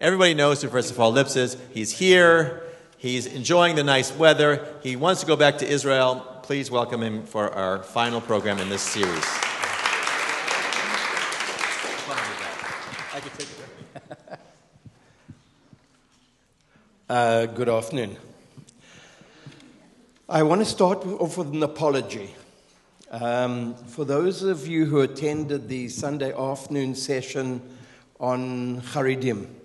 Everybody knows who Paul Liptz is. He's here. He's enjoying the nice weather. He wants to go back to Israel. Please welcome him for our final program in this series. Uh, good afternoon. I want to start off with an apology. Um, for those of you who attended the Sunday afternoon session on Haredim,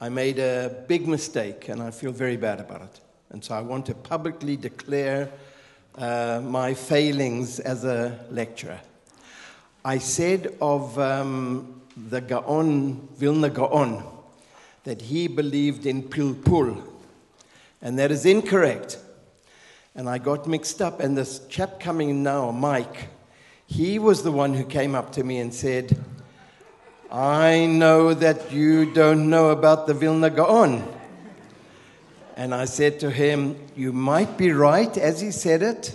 I made a big mistake and I feel very bad about it. And so I want to publicly declare uh, my failings as a lecturer. I said of um, the Gaon, Vilna Gaon, that he believed in Pilpul, and that is incorrect. And I got mixed up, and this chap coming now, Mike, he was the one who came up to me and said, I know that you don't know about the Vilna Gaon. And I said to him, You might be right as he said it,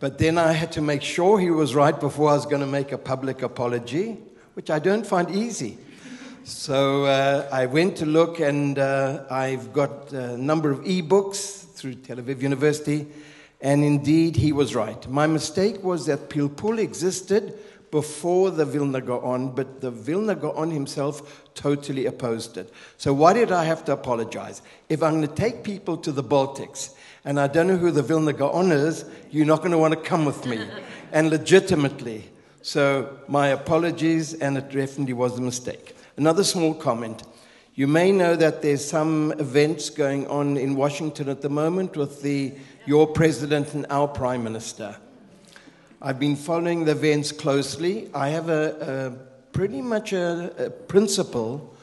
but then I had to make sure he was right before I was going to make a public apology, which I don't find easy. So uh, I went to look, and uh, I've got a number of e-books through Tel Aviv University, and indeed he was right. My mistake was that Pilpul existed before the Vilna Gaon, but the Vilna Gaon himself totally opposed it. So why did I have to apologize? If I'm going to take people to the Baltics, and I don't know who the Vilna Gaon is, you're not going to want to come with me, and legitimately. So my apologies, and it definitely was a mistake. Another small comment. You may know that there's some events going on in Washington at the moment with the, your president and our prime minister. I've been following the events closely. I have a, a pretty much a, a principle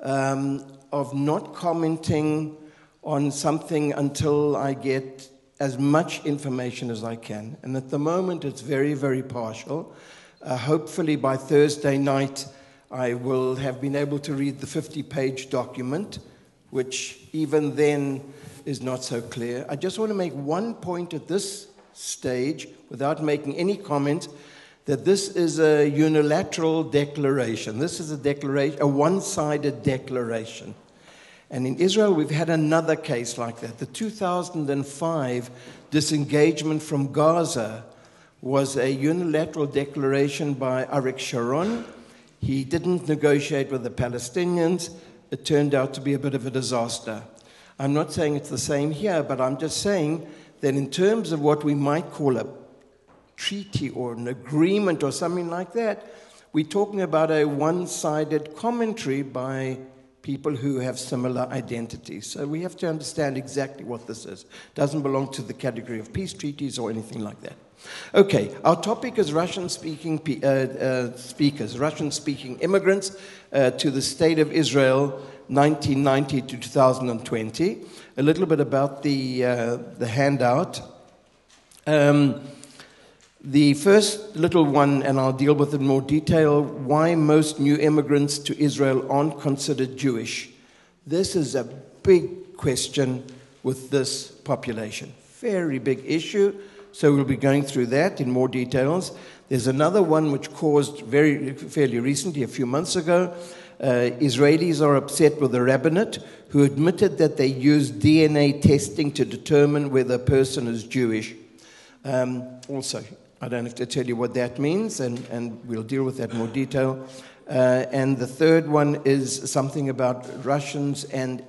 um, of not commenting on something until I get as much information as I can. And at the moment, it's very, very partial. Uh, hopefully, by Thursday night, I will have been able to read the 50 page document, which even then is not so clear. I just want to make one point at this stage, without making any comment, that this is a unilateral declaration. This is a declaration, a one sided declaration. And in Israel, we've had another case like that. The 2005 disengagement from Gaza was a unilateral declaration by Arik Sharon he didn't negotiate with the Palestinians. It turned out to be a bit of a disaster. I'm not saying it's the same here, but I'm just saying that in terms of what we might call a treaty or an agreement or something like that, we're talking about a one sided commentary by people who have similar identities. So we have to understand exactly what this is. It doesn't belong to the category of peace treaties or anything like that. Okay, our topic is Russian speaking uh, uh, speakers, Russian speaking immigrants uh, to the state of Israel 1990 to 2020. A little bit about the, uh, the handout. Um, the first little one, and I'll deal with it in more detail why most new immigrants to Israel aren't considered Jewish. This is a big question with this population. Very big issue. So we'll be going through that in more details. There's another one which caused very fairly recently, a few months ago. Uh, Israelis are upset with the rabbinate who admitted that they use DNA testing to determine whether a person is Jewish. Um, also, I don't have to tell you what that means, and, and we'll deal with that more detail. Uh, and the third one is something about Russians and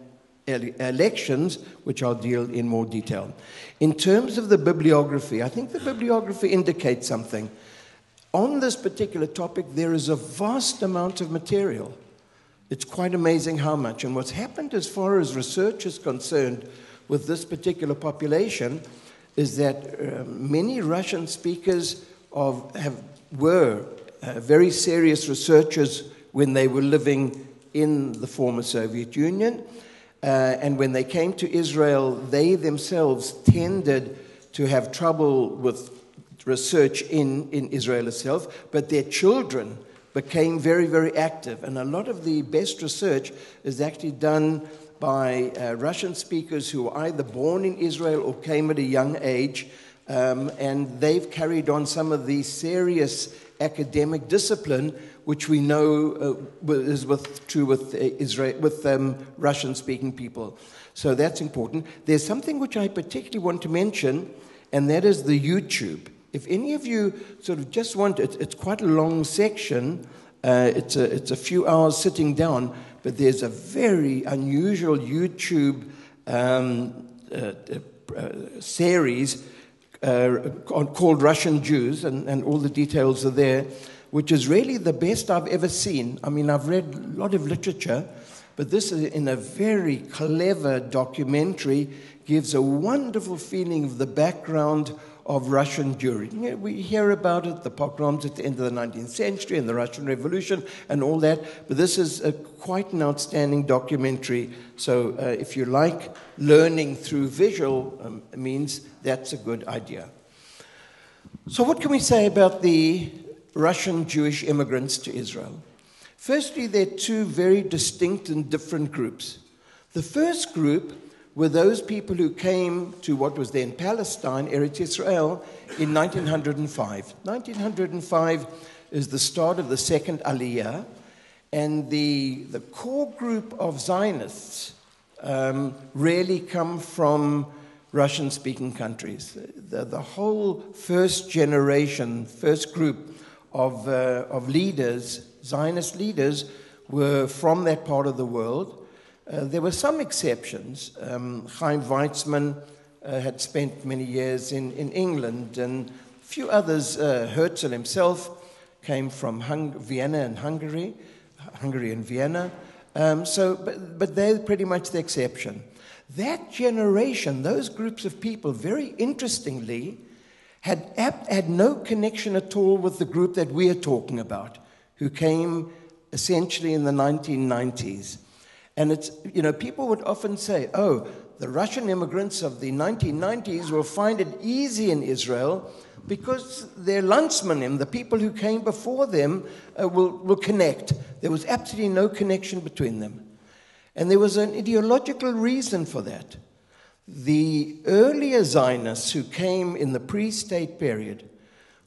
elections, which I'll deal in more detail. In terms of the bibliography, I think the bibliography indicates something. On this particular topic, there is a vast amount of material. It's quite amazing how much. And what's happened as far as research is concerned with this particular population is that uh, many Russian speakers of, have, were uh, very serious researchers when they were living in the former Soviet Union. Uh, and when they came to Israel, they themselves tended to have trouble with research in, in Israel itself, but their children became very, very active. And a lot of the best research is actually done by uh, Russian speakers who were either born in Israel or came at a young age. Um, and they've carried on some of the serious academic discipline, which we know uh, is with, true with, uh, Israel, with um, Russian speaking people. So that's important. There's something which I particularly want to mention, and that is the YouTube. If any of you sort of just want, it, it's quite a long section, uh, it's, a, it's a few hours sitting down, but there's a very unusual YouTube um, uh, uh, series uh, called Russian Jews, and, and all the details are there, which is really the best I've ever seen. I mean, I've read a lot of literature, but this is in a very clever documentary, gives a wonderful feeling of the background of Russian Jewry. we hear about it, the pogroms at the end of the 19th century and the Russian Revolution and all that, but this is a, quite an outstanding documentary. So uh, if you like learning through visual um, means, that's a good idea. So, what can we say about the Russian Jewish immigrants to Israel? Firstly, they're two very distinct and different groups. The first group were those people who came to what was then Palestine, Eretz Israel, in 1905. 1905 is the start of the second Aliyah, and the, the core group of Zionists um, really come from Russian speaking countries. The, the, whole first generation, first group of, uh, of leaders, Zionist leaders, were from that part of the world. Uh, there were some exceptions. Um, Chaim Weizmann uh, had spent many years in, in England, and a few others. Uh, Herzl himself came from Hung- Vienna and Hungary, Hungary and Vienna. Um, so, but, but they're pretty much the exception. That generation, those groups of people, very interestingly, had, had no connection at all with the group that we are talking about, who came essentially in the 1990s. And it's, you know, people would often say, oh, the Russian immigrants of the 1990s will find it easy in Israel because their landsmanim, the people who came before them, uh, will, will connect. There was absolutely no connection between them. And there was an ideological reason for that. The earlier Zionists who came in the pre state period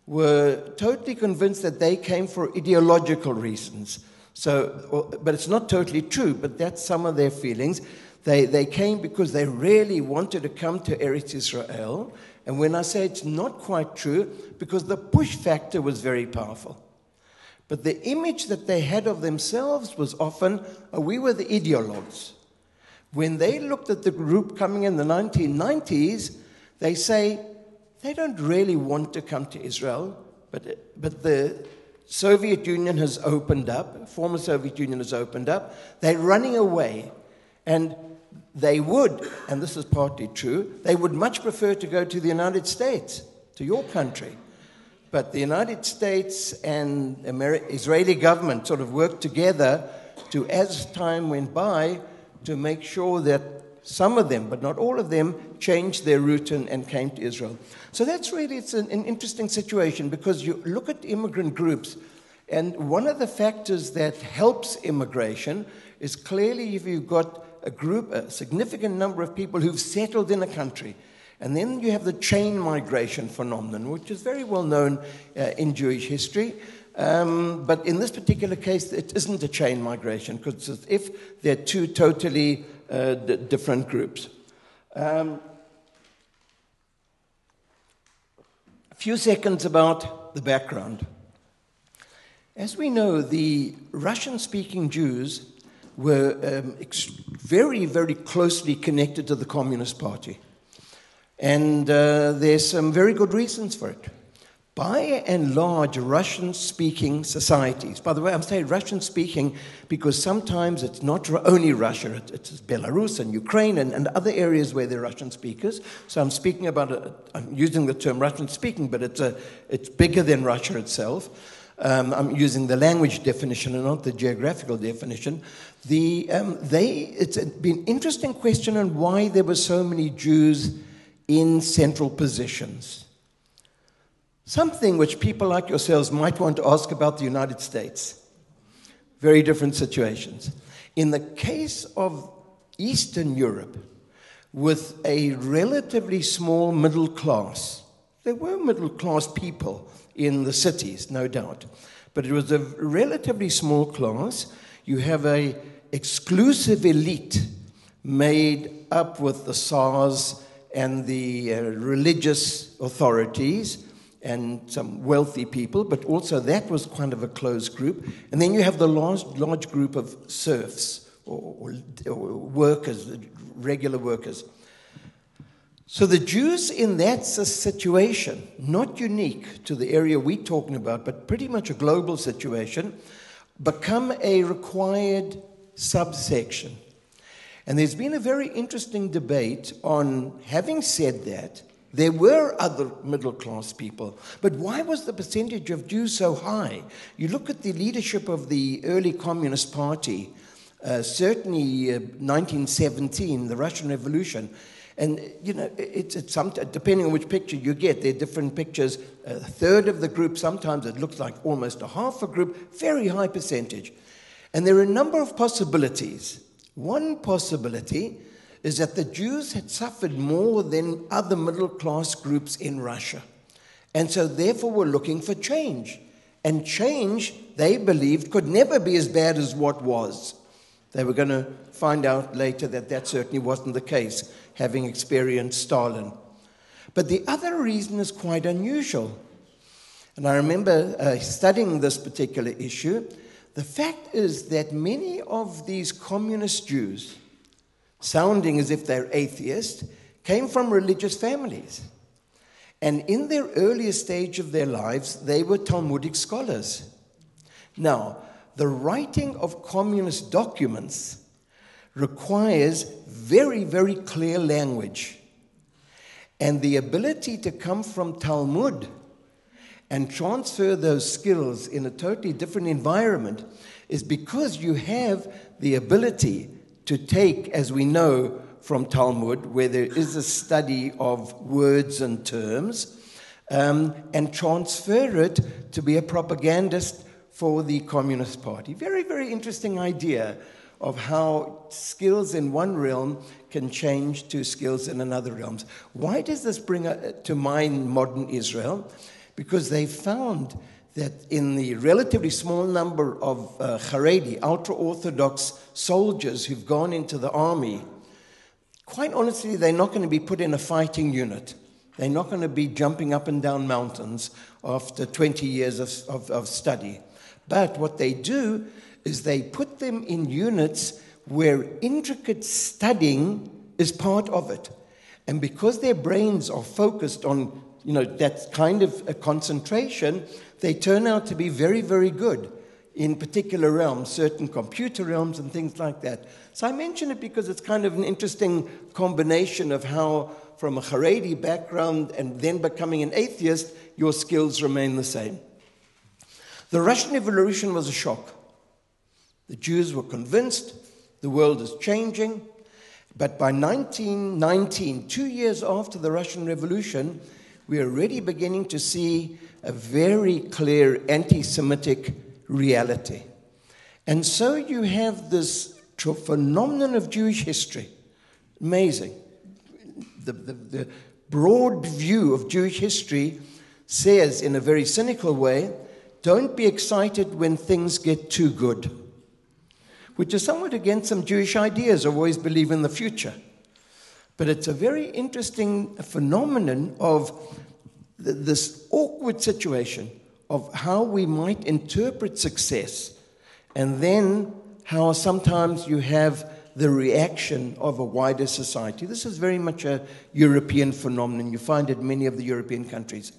were totally convinced that they came for ideological reasons. So, but it's not totally true, but that's some of their feelings. They, they came because they really wanted to come to Eretz Israel. And when I say it's not quite true, because the push factor was very powerful. But the image that they had of themselves was often, oh, we were the ideologues. When they looked at the group coming in the 1990s, they say they don't really want to come to Israel, but, but the, Soviet Union has opened up, former Soviet Union has opened up. They're running away. And they would, and this is partly true, they would much prefer to go to the United States, to your country. But the United States and Ameri- Israeli government sort of worked together to, as time went by, to make sure that some of them, but not all of them, changed their route and, and came to Israel. So that's really it's an, an interesting situation because you look at immigrant groups, and one of the factors that helps immigration is clearly if you've got a group, a significant number of people who've settled in a country. And then you have the chain migration phenomenon, which is very well known uh, in Jewish history. Um, but in this particular case, it isn't a chain migration because if they're two totally uh, d- different groups. Um, a few seconds about the background. As we know, the Russian speaking Jews were um, ex- very, very closely connected to the Communist Party. And uh, there's some very good reasons for it by and large Russian speaking societies. By the way, I'm saying Russian speaking because sometimes it's not only Russia, it's Belarus and Ukraine and, and other areas where there are Russian speakers. So I'm speaking about, i am using the term Russian speaking, but it's, a, it's bigger than Russia itself. Um, I'm using the language definition and not the geographical definition. The, um, they, it's been an interesting question on why there were so many Jews in central positions. Something which people like yourselves might want to ask about the United States. Very different situations. In the case of Eastern Europe, with a relatively small middle class, There were middle class people in the cities, no doubt, but it was a relatively small class. You have a exclusive elite made up with the Tsars and the uh, religious authorities and some wealthy people, but also that was kind of a closed group. And then you have the large, large group of serfs or, or, or workers, regular workers. So the Jews in that situation, not unique to the area we're talking about, but pretty much a global situation, become a required subsection. And there's been a very interesting debate on having said that, there were other middle class people, but why was the percentage of Jews so high? You look at the leadership of the early Communist Party, uh, certainly uh, 1917, the Russian Revolution, and, you know, it's, it's some, depending on which picture you get, there are different pictures. A third of the group, sometimes it looks like almost a half a group, very high percentage. And there are a number of possibilities. One possibility is that the Jews had suffered more than other middle class groups in Russia. And so, therefore, were looking for change. And change, they believed, could never be as bad as what was. They were going to find out later that that certainly wasn't the case having experienced Stalin. But the other reason is quite unusual. And I remember uh, studying this particular issue. The fact is that many of these communist Jews, sounding as if they're atheists, came from religious families. And in their earliest stage of their lives, they were Talmudic scholars. Now, the writing of communist documents requires very, very clear language. And the ability to come from Talmud and transfer those skills in a totally different environment is because you have the ability to take, as we know from Talmud, where there is a study of words and terms, um, and transfer it to be a propagandist for the Communist Party. Very, very interesting idea of how skills in one realm can change to skills in another realm. Why does this bring to mind modern Israel? Because they found that in the relatively small number of uh, Haredi, ultra Orthodox soldiers who've gone into the army, quite honestly, they're not going to be put in a fighting unit. They're not going to be jumping up and down mountains after 20 years of, of, of study. But what they do is they put them in units where intricate studying is part of it. And because their brains are focused on, you know, that kind of a concentration, they turn out to be very, very good in particular realms, certain computer realms and things like that. So I mention it because it's kind of an interesting combination of how, from a Haredi background and then becoming an atheist, your skills remain the same. The Russian Revolution was a shock. The Jews were convinced the world is changing. But by 1919, two years after the Russian Revolution, we are already beginning to see a very clear anti Semitic reality. And so you have this phenomenon of Jewish history. Amazing. The, the, the broad view of Jewish history says, in a very cynical way, don't be excited when things get too good which is somewhat against some Jewish ideas of always believe in the future. But it's a very interesting phenomenon of th- this awkward situation of how we might interpret success, and then how sometimes you have the reaction of a wider society. This is very much a European phenomenon. You find it in many of the European countries.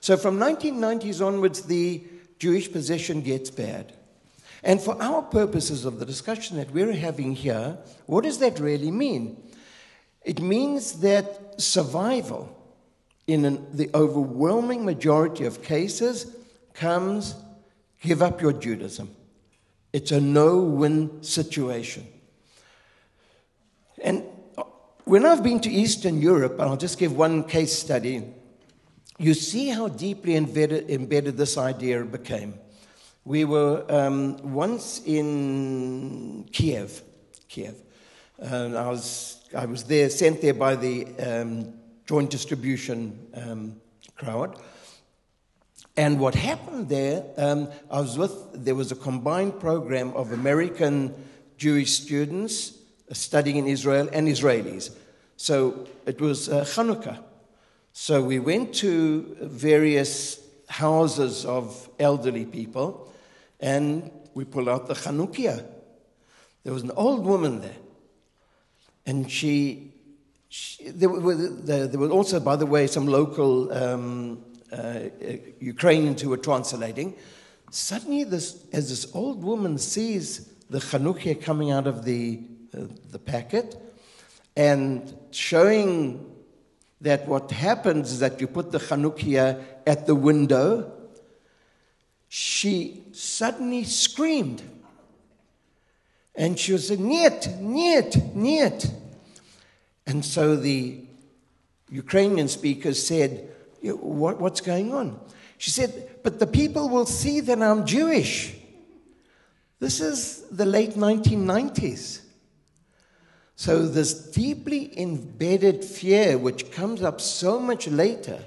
So from 1990s onwards, the Jewish position gets bad. And for our purposes of the discussion that we're having here, what does that really mean? It means that survival, in an, the overwhelming majority of cases, comes give up your Judaism. It's a no win situation. And when I've been to Eastern Europe, and I'll just give one case study, you see how deeply embedded, embedded this idea became. We were um, once in Kiev, Kiev. And I was, I was there, sent there by the um, Joint Distribution um, crowd. And what happened there, um, I was with, there was a combined program of American Jewish students studying in Israel and Israelis. So it was uh, Hanukkah. So we went to various houses of elderly people and we pulled out the Chanukia. There was an old woman there. And she, there, were, there, were also, by the way, some local um, uh, Ukrainians who were translating. Suddenly, this, as this old woman sees the Chanukia coming out of the, uh, the packet and showing that what happens is that you put the Chanukia at the window, she suddenly screamed. And she was saying, Niet, Niet, Niet. And so the Ukrainian speaker said, what, What's going on? She said, But the people will see that I'm Jewish. This is the late 1990s. So, this deeply embedded fear, which comes up so much later,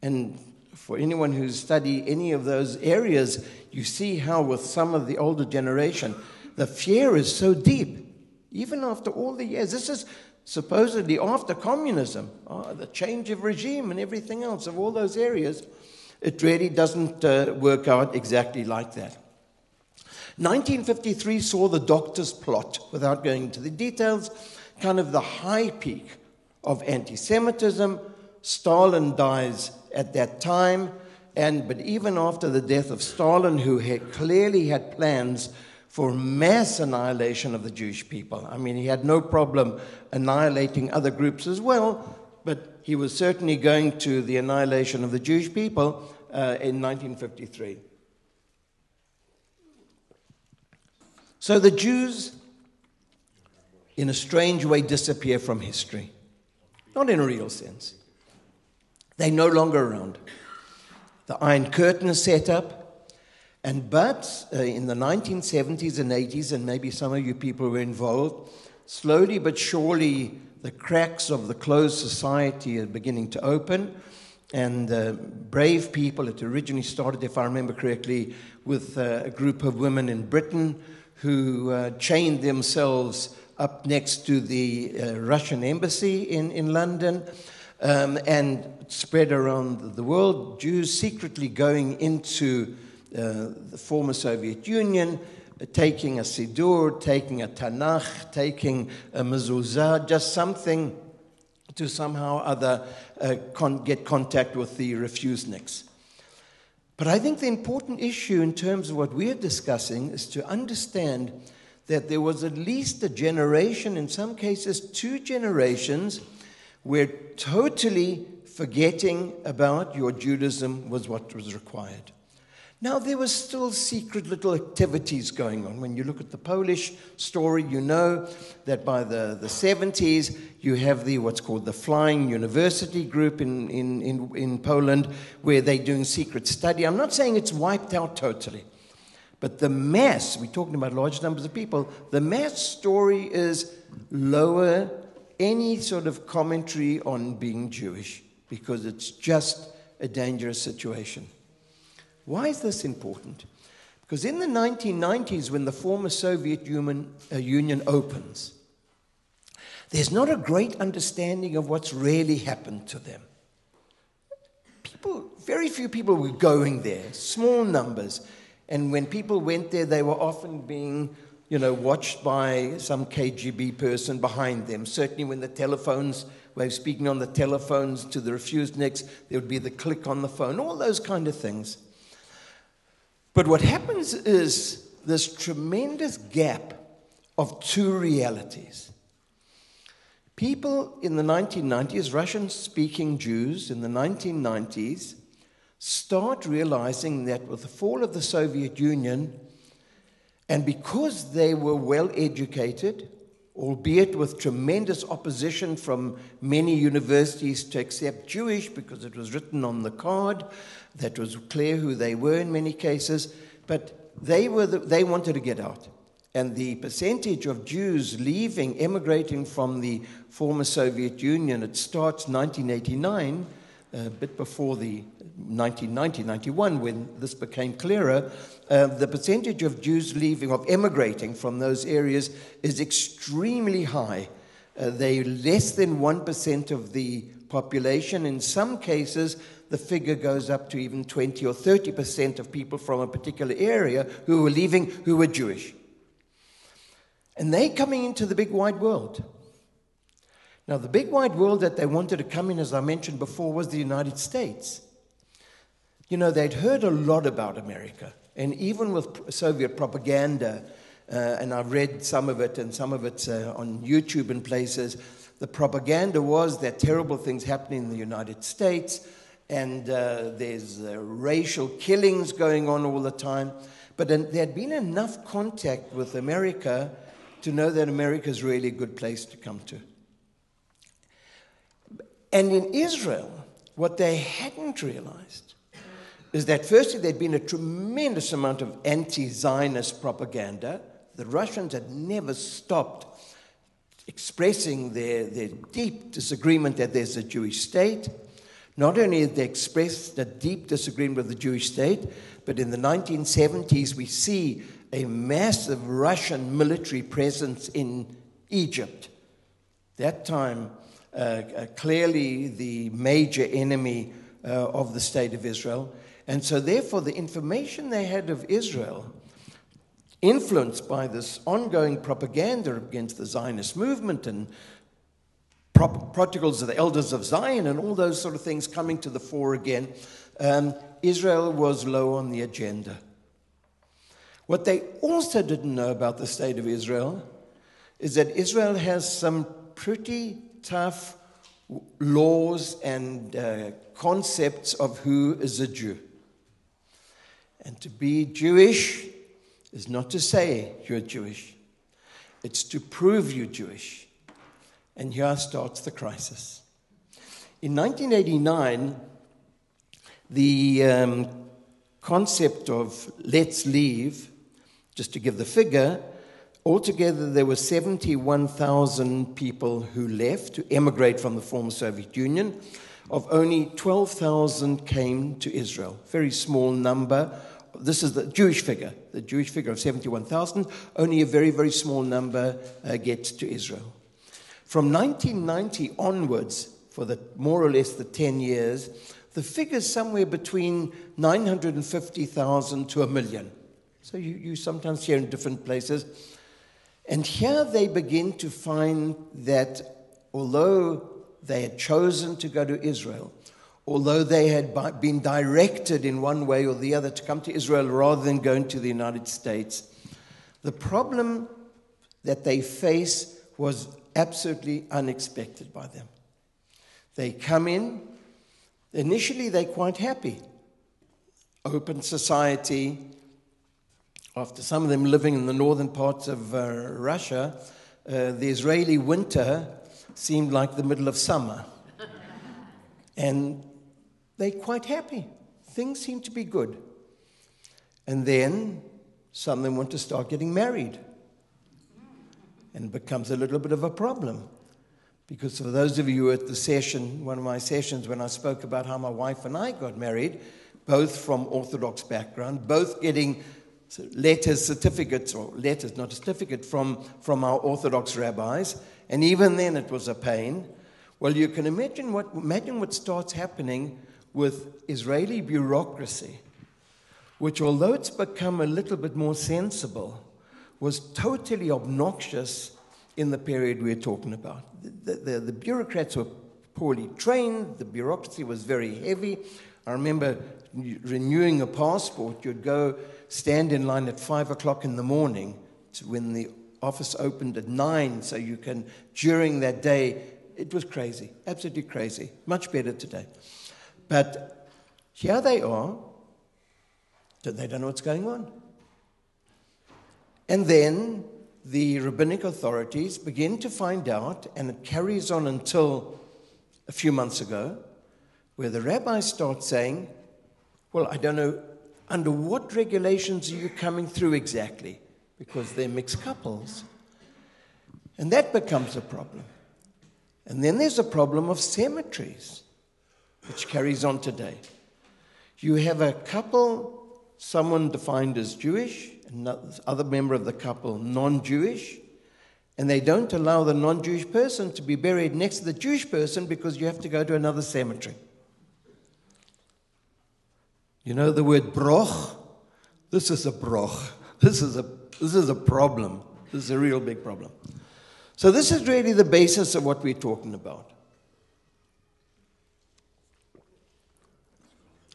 and for anyone who's studied any of those areas, you see how, with some of the older generation, the fear is so deep, even after all the years. This is supposedly after communism, oh, the change of regime and everything else of all those areas. It really doesn't uh, work out exactly like that. 1953 saw the doctor's plot, without going into the details, kind of the high peak of anti Semitism. Stalin dies at that time, and, but even after the death of Stalin, who had clearly had plans for mass annihilation of the Jewish people. I mean, he had no problem annihilating other groups as well, but he was certainly going to the annihilation of the Jewish people uh, in 1953. So the Jews, in a strange way, disappear from history. Not in a real sense. They're no longer around. The Iron Curtain is set up. And but uh, in the 1970s and 80s, and maybe some of you people were involved, slowly but surely the cracks of the closed society are beginning to open. And uh, brave people, it originally started, if I remember correctly, with uh, a group of women in Britain who uh, chained themselves up next to the uh, Russian embassy in, in London um, and spread around the world. Jews secretly going into the former Soviet Union, uh, taking a Siddur, taking a Tanakh, taking a mezuzah, just something to somehow or other uh, con- get contact with the refuseniks. But I think the important issue in terms of what we're discussing is to understand that there was at least a generation, in some cases, two generations, where totally forgetting about your Judaism was what was required. Now, there were still secret little activities going on. When you look at the Polish story, you know that by the, the 70s, you have the what's called the Flying University group in, in, in, in Poland, where they're doing secret study. I'm not saying it's wiped out totally, but the mass, we're talking about large numbers of people, the mass story is lower any sort of commentary on being Jewish because it's just a dangerous situation. Why is this important? Because in the 1990s, when the former Soviet Union, uh, Union opens, there's not a great understanding of what's really happened to them. People, very few people were going there, small numbers. And when people went there, they were often being you know, watched by some KGB person behind them. Certainly, when the telephones were speaking on the telephones to the refuseniks, there would be the click on the phone, all those kind of things. But what happens is this tremendous gap of two realities. People in the 1990s, Russian speaking Jews in the 1990s, start realizing that with the fall of the Soviet Union, and because they were well educated, albeit with tremendous opposition from many universities to accept Jewish because it was written on the card, that was clear who they were in many cases, but they, were the, they wanted to get out. And the percentage of Jews leaving, emigrating from the former Soviet Union, it starts 1989, a bit before the 1990, 91, when this became clearer, uh, the percentage of Jews leaving, of emigrating from those areas is extremely high. Uh, they're less than 1% of the population. In some cases, the figure goes up to even 20 or 30% of people from a particular area who were leaving who were Jewish. And they're coming into the big wide world. Now, the big wide world that they wanted to come in, as I mentioned before, was the United States. You know, they'd heard a lot about America, and even with Soviet propaganda, uh, and I've read some of it, and some of it's uh, on YouTube and places. The propaganda was that terrible things happening in the United States, and uh, there's uh, racial killings going on all the time. But there had been enough contact with America to know that America is really a good place to come to. And in Israel, what they hadn't realized is that firstly, there'd been a tremendous amount of anti Zionist propaganda. The Russians had never stopped expressing their, their deep disagreement that there's a Jewish state. Not only did they express a deep disagreement with the Jewish state, but in the 1970s, we see a massive Russian military presence in Egypt. That time, uh, uh, clearly the major enemy uh, of the state of Israel. And so, therefore, the information they had of Israel, influenced by this ongoing propaganda against the Zionist movement and protocols of the elders of Zion and all those sort of things coming to the fore again, um, Israel was low on the agenda. What they also didn't know about the state of Israel is that Israel has some pretty tough laws and uh, concepts of who is a Jew. And to be Jewish is not to say you're Jewish, it's to prove you're Jewish. And here starts the crisis. In 1989, the um, concept of let's leave, just to give the figure, Altogether, there were 71,000 people who left to emigrate from the former Soviet Union. Of only 12,000 came to Israel. Very small number. This is the Jewish figure, the Jewish figure of 71,000. Only a very, very small number uh, get to Israel. From 1990 onwards, for the more or less the 10 years, the figure's somewhere between 950,000 to a million. So you, you sometimes hear in different places. And here they begin to find that although they had chosen to go to Israel, although they had been directed in one way or the other to come to Israel rather than going to the United States, the problem that they face was absolutely unexpected by them. They come in, initially, they're quite happy. Open society, after some of them living in the northern parts of uh, Russia, uh, the Israeli winter seemed like the middle of summer. and they're quite happy. Things seem to be good. And then some of them want to start getting married. And it becomes a little bit of a problem. Because for those of you at the session, one of my sessions when I spoke about how my wife and I got married, both from Orthodox background, both getting letters, certificates, or letters, not a certificate, from, from our Orthodox rabbis. And even then it was a pain. Well, you can imagine what, imagine what starts happening with Israeli bureaucracy, which, although it's become a little bit more sensible, was totally obnoxious in the period we're talking about. The, the, the bureaucrats were poorly trained, the bureaucracy was very heavy. I remember renewing a passport, you'd go stand in line at five o'clock in the morning when the office opened at nine, so you can, during that day, it was crazy, absolutely crazy. Much better today. But here they are, they don't know what's going on. And then the rabbinic authorities begin to find out, and it carries on until a few months ago, where the rabbis start saying, Well, I don't know under what regulations are you coming through exactly? Because they're mixed couples. And that becomes a problem. And then there's a problem of cemeteries. which carries on today. You have a couple, someone defined as Jewish, another member of the couple non Jewish, and they don't allow the non Jewish person to be buried next to the Jewish person because you have to go to another cemetery. You know the word broch? This is a broch. This is a, this is a problem. This is a real big problem. So, this is really the basis of what we're talking about.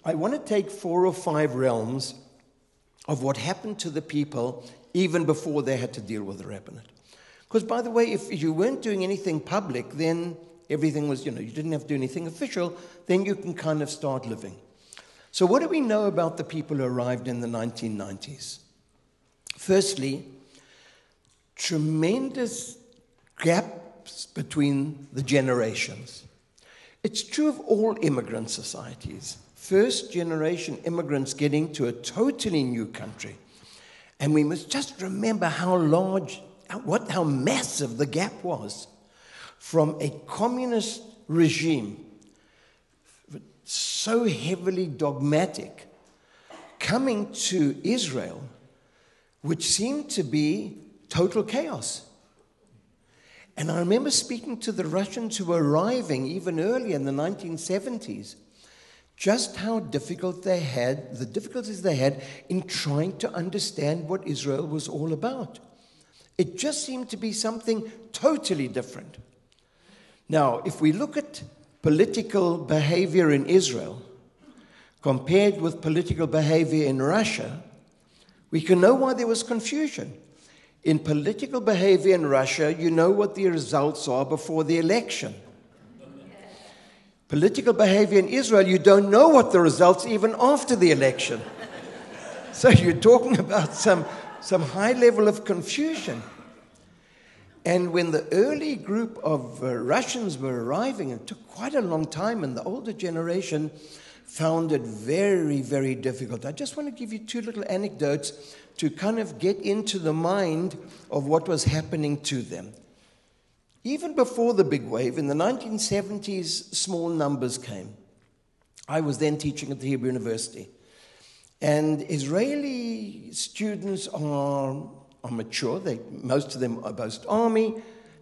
I want to take four or five realms of what happened to the people even before they had to deal with the rabbinate. Because, by the way, if you weren't doing anything public, then everything was, you know, you didn't have to do anything official, then you can kind of start living. So, what do we know about the people who arrived in the 1990s? Firstly, tremendous gaps between the generations. It's true of all immigrant societies. First generation immigrants getting to a totally new country. And we must just remember how large, what, how massive the gap was from a communist regime, so heavily dogmatic, coming to Israel, which seemed to be total chaos. And I remember speaking to the Russians who were arriving even earlier in the 1970s, just how difficult they had, the difficulties they had in trying to understand what Israel was all about. It just seemed to be something totally different. Now, if we look at political behavior in Israel compared with political behavior in Russia, we can know why there was confusion. In political behavior in Russia, you know what the results are before the election. Political behavior in Israel, you don't know what the results even after the election. so you're talking about some, some high level of confusion. And when the early group of uh, Russians were arriving, it took quite a long time, and the older generation found it very, very difficult. I just want to give you two little anecdotes to kind of get into the mind of what was happening to them. Even before the big wave, in the 1970s, small numbers came. I was then teaching at the Hebrew University. And Israeli students are, are mature. They, most of them are post army,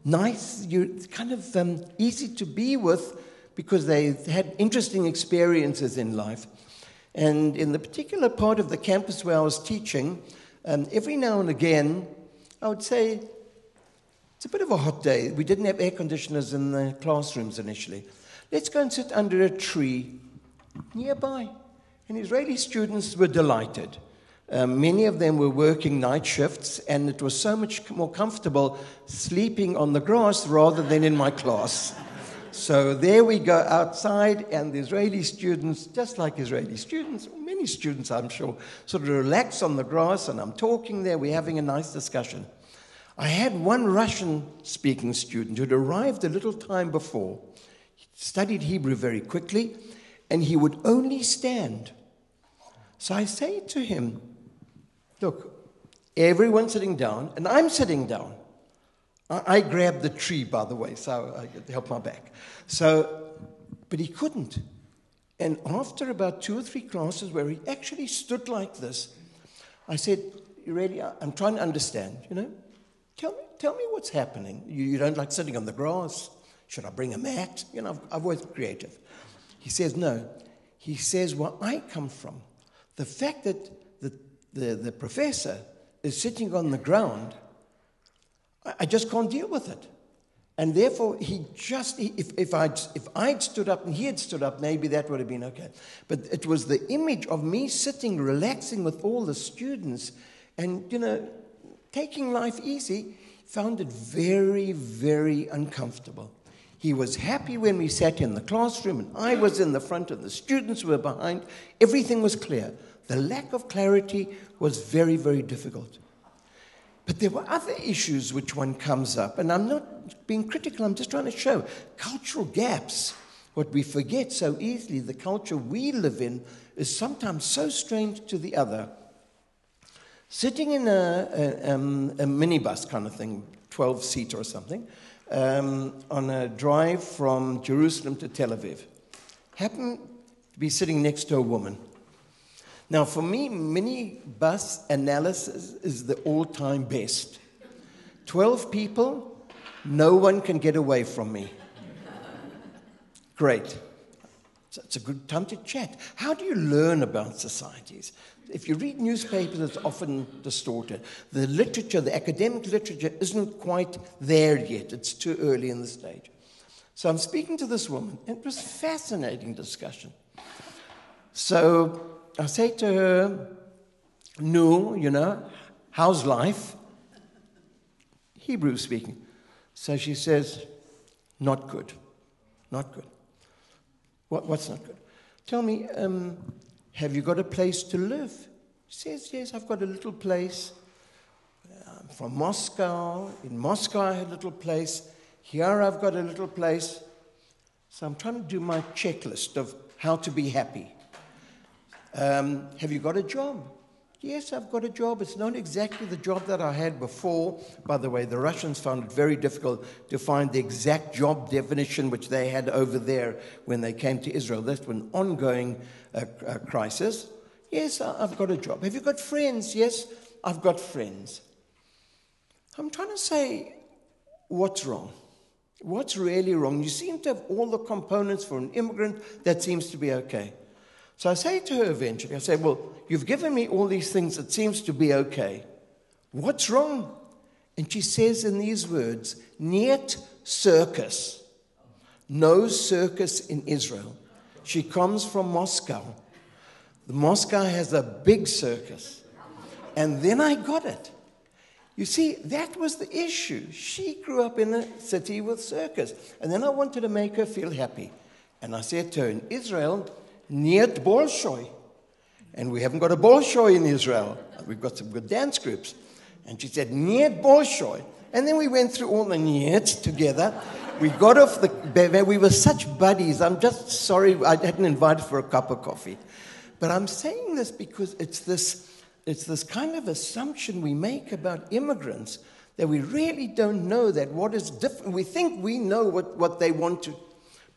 nice, you're kind of um, easy to be with because they had interesting experiences in life. And in the particular part of the campus where I was teaching, um, every now and again, I would say, it's a bit of a hot day. We didn't have air conditioners in the classrooms initially. Let's go and sit under a tree nearby. And Israeli students were delighted. Um, many of them were working night shifts, and it was so much more comfortable sleeping on the grass rather than in my class. So there we go outside, and the Israeli students, just like Israeli students, many students I'm sure, sort of relax on the grass, and I'm talking there, we're having a nice discussion. I had one Russian speaking student who'd arrived a little time before, he studied Hebrew very quickly, and he would only stand. So I say to him, Look, everyone's sitting down, and I'm sitting down. I, grabbed the tree, by the way, so I could help my back. So, but he couldn't. And after about two or three classes where he actually stood like this, I said, really? I'm trying to understand, you know? Tell me, tell me what's happening. You, you don't like sitting on the grass? Should I bring a mat? You know, I've, I've always been creative. He says, No. He says, Where I come from, the fact that the, the, the professor is sitting on the ground I just can't deal with it. And therefore, he just, if, if, I'd, if I'd stood up and he had stood up, maybe that would have been okay. But it was the image of me sitting, relaxing with all the students and, you know, taking life easy, found it very, very uncomfortable. He was happy when we sat in the classroom and I was in the front and the students were behind. Everything was clear. The lack of clarity was very, very difficult. But there were other issues which one comes up, and I'm not being critical, I'm just trying to show cultural gaps. What we forget so easily, the culture we live in, is sometimes so strange to the other. Sitting in a, a, um, a minibus kind of thing, 12 seat or something, um, on a drive from Jerusalem to Tel Aviv. happened to be sitting next to a woman. Now, for me, minibus analysis is the all time best. 12 people, no one can get away from me. Great. It's a good time to chat. How do you learn about societies? If you read newspapers, it's often distorted. The literature, the academic literature, isn't quite there yet. It's too early in the stage. So I'm speaking to this woman, and it was a fascinating discussion. So I say to her, No, you know, how's life? Hebrew speaking. So she says, Not good. Not good. What, what's not good? Tell me, um, have you got a place to live? She says, Yes, I've got a little place. I'm from Moscow. In Moscow, I had a little place. Here, I've got a little place. So I'm trying to do my checklist of how to be happy. Um, have you got a job? Yes, I've got a job. It's not exactly the job that I had before. By the way, the Russians found it very difficult to find the exact job definition which they had over there when they came to Israel. That's an ongoing uh, uh, crisis. Yes, I've got a job. Have you got friends? Yes, I've got friends. I'm trying to say, what's wrong? What's really wrong? You seem to have all the components for an immigrant that seems to be okay. So I say to her eventually, I say, Well, you've given me all these things that seems to be okay. What's wrong? And she says in these words, Niet circus. No circus in Israel. She comes from Moscow. The Moscow has a big circus. And then I got it. You see, that was the issue. She grew up in a city with circus. And then I wanted to make her feel happy. And I said to her, in Israel, Niet Bolshoi. And we haven't got a Bolshoi in Israel. We've got some good dance groups. And she said, Niet Bolshoi. And then we went through all the Niets together. We got off the, we were such buddies. I'm just sorry I hadn't invited for a cup of coffee. But I'm saying this because it's this, it's this kind of assumption we make about immigrants that we really don't know that what is different. We think we know what, what they want to,